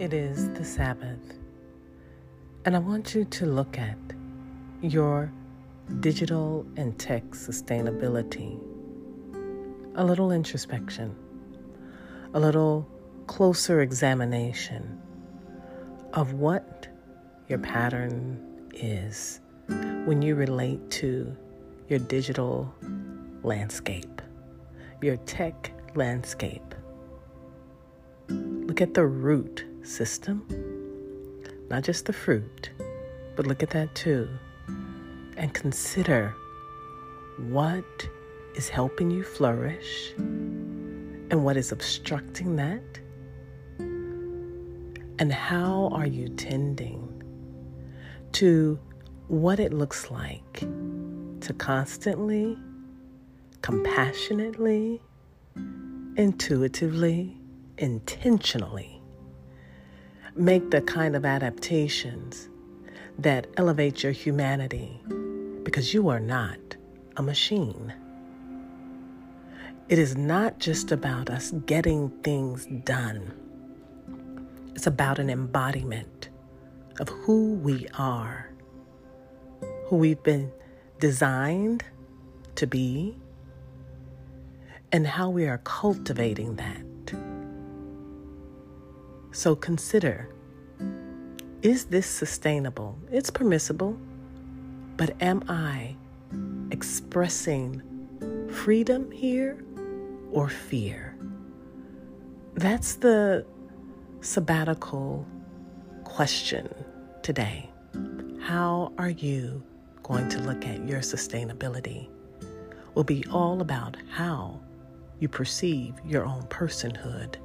it is the Sabbath, and I want you to look at your digital and tech sustainability. A little introspection, a little closer examination of what your pattern is when you relate to your digital landscape, your tech landscape. Look at the root system, not just the fruit, but look at that too. And consider what is helping you flourish and what is obstructing that. And how are you tending to what it looks like to constantly, compassionately, intuitively, intentionally make the kind of adaptations that elevate your humanity because you are not a machine. It is not just about us getting things done. It's about an embodiment of who we are, who we've been designed to be, and how we are cultivating that. So consider is this sustainable? It's permissible, but am I expressing freedom here or fear? That's the sabbatical question today. How are you going to look at your sustainability? Will be all about how you perceive your own personhood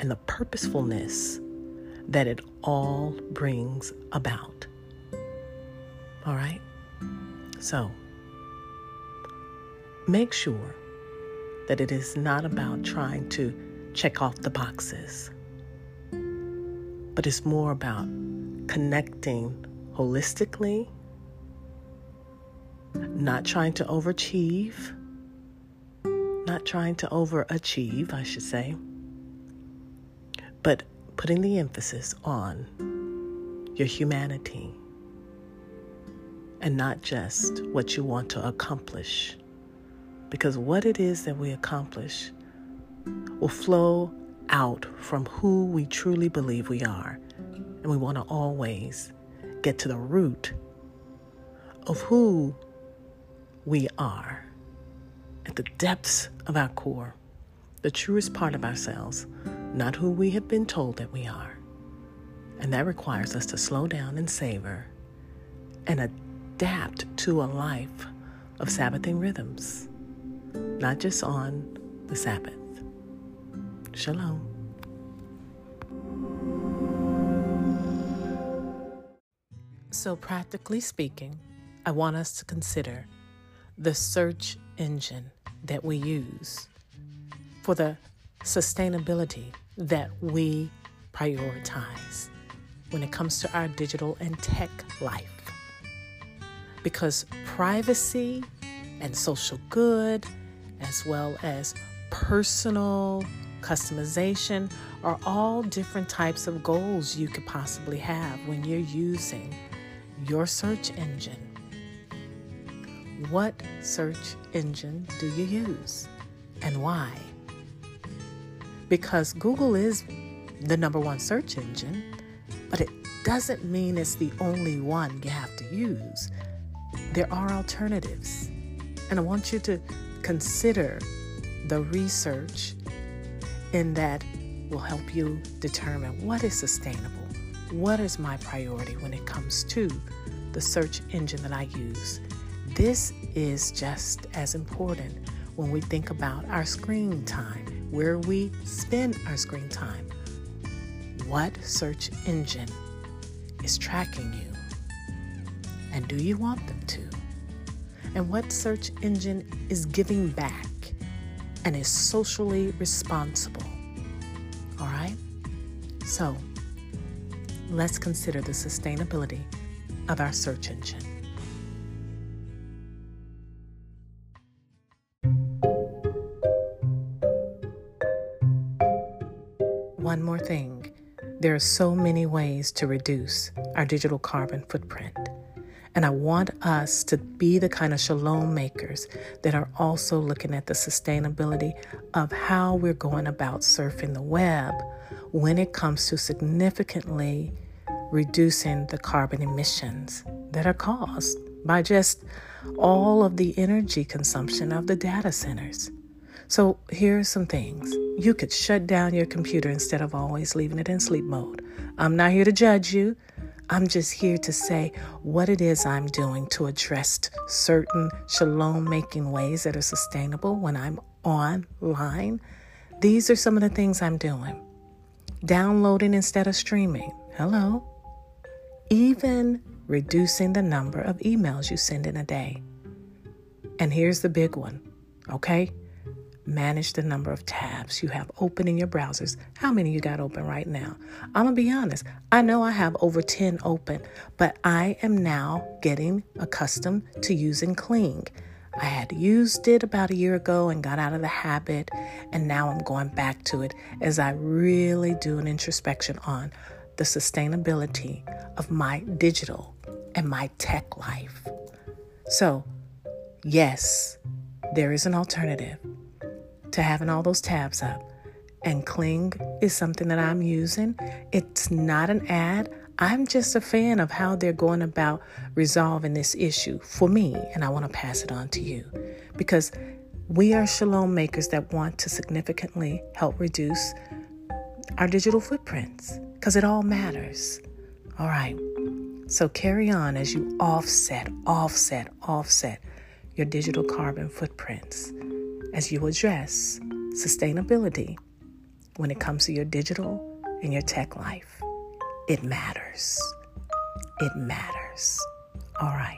and the purposefulness that it all brings about. All right? So, make sure that it is not about trying to check off the boxes, but it's more about connecting holistically, not trying to overachieve, not trying to overachieve, I should say but putting the emphasis on your humanity and not just what you want to accomplish. Because what it is that we accomplish will flow out from who we truly believe we are. And we want to always get to the root of who we are at the depths of our core, the truest part of ourselves not who we have been told that we are. And that requires us to slow down and savor and adapt to a life of Sabbathing rhythms, not just on the Sabbath. Shalom. So, practically speaking, I want us to consider the search engine that we use for the sustainability that we prioritize when it comes to our digital and tech life. Because privacy and social good, as well as personal customization, are all different types of goals you could possibly have when you're using your search engine. What search engine do you use and why? Because Google is the number one search engine, but it doesn't mean it's the only one you have to use. There are alternatives. And I want you to consider the research in that will help you determine what is sustainable, what is my priority when it comes to the search engine that I use. This is just as important when we think about our screen time where we spend our screen time. What search engine is tracking you? And do you want them to? And what search engine is giving back and is socially responsible? All right? So, let's consider the sustainability of our search engine. One more thing there are so many ways to reduce our digital carbon footprint. And I want us to be the kind of shalom makers that are also looking at the sustainability of how we're going about surfing the web when it comes to significantly reducing the carbon emissions that are caused by just all of the energy consumption of the data centers. So, here are some things. You could shut down your computer instead of always leaving it in sleep mode. I'm not here to judge you. I'm just here to say what it is I'm doing to address certain shalom making ways that are sustainable when I'm online. These are some of the things I'm doing. Downloading instead of streaming. Hello. Even reducing the number of emails you send in a day. And here's the big one, okay? Manage the number of tabs you have open in your browsers. How many you got open right now? I'm going to be honest. I know I have over 10 open, but I am now getting accustomed to using Kling. I had used it about a year ago and got out of the habit, and now I'm going back to it as I really do an introspection on the sustainability of my digital and my tech life. So, yes, there is an alternative to having all those tabs up. And Kling is something that I'm using. It's not an ad. I'm just a fan of how they're going about resolving this issue for me, and I want to pass it on to you because we are shalom makers that want to significantly help reduce our digital footprints because it all matters. All right. So carry on as you offset, offset, offset your digital carbon footprints as you address sustainability when it comes to your digital and your tech life. It matters. It matters. All right.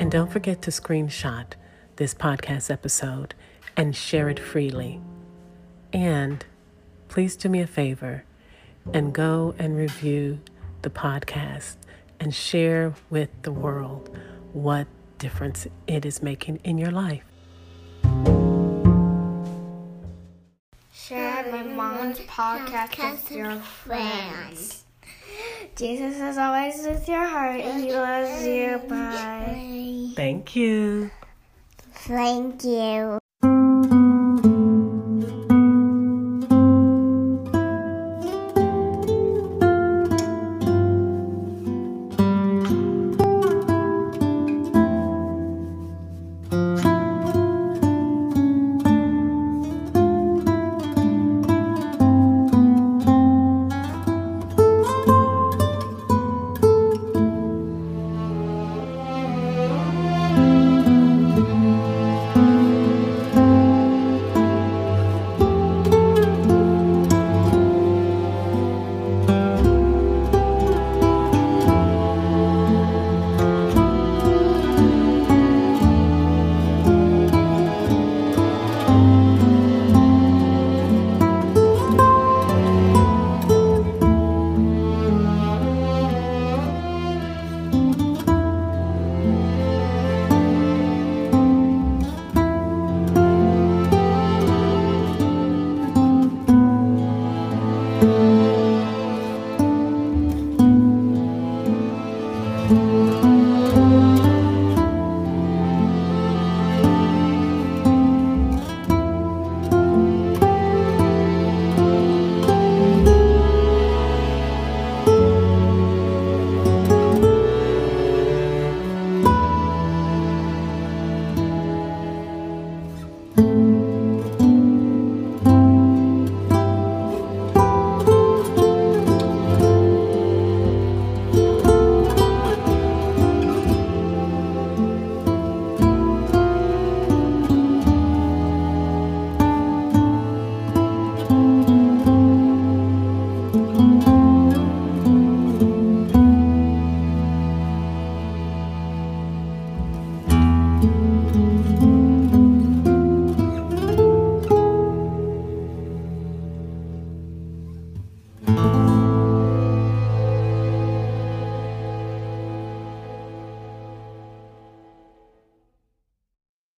And don't forget to screenshot this podcast episode and share it freely. And please do me a favor and go and review the podcast and share with the world what difference it is making in your life. Share my mom's podcast with your friends. Jesus is always with your heart and he loves you. Bye. Thank you. Thank you.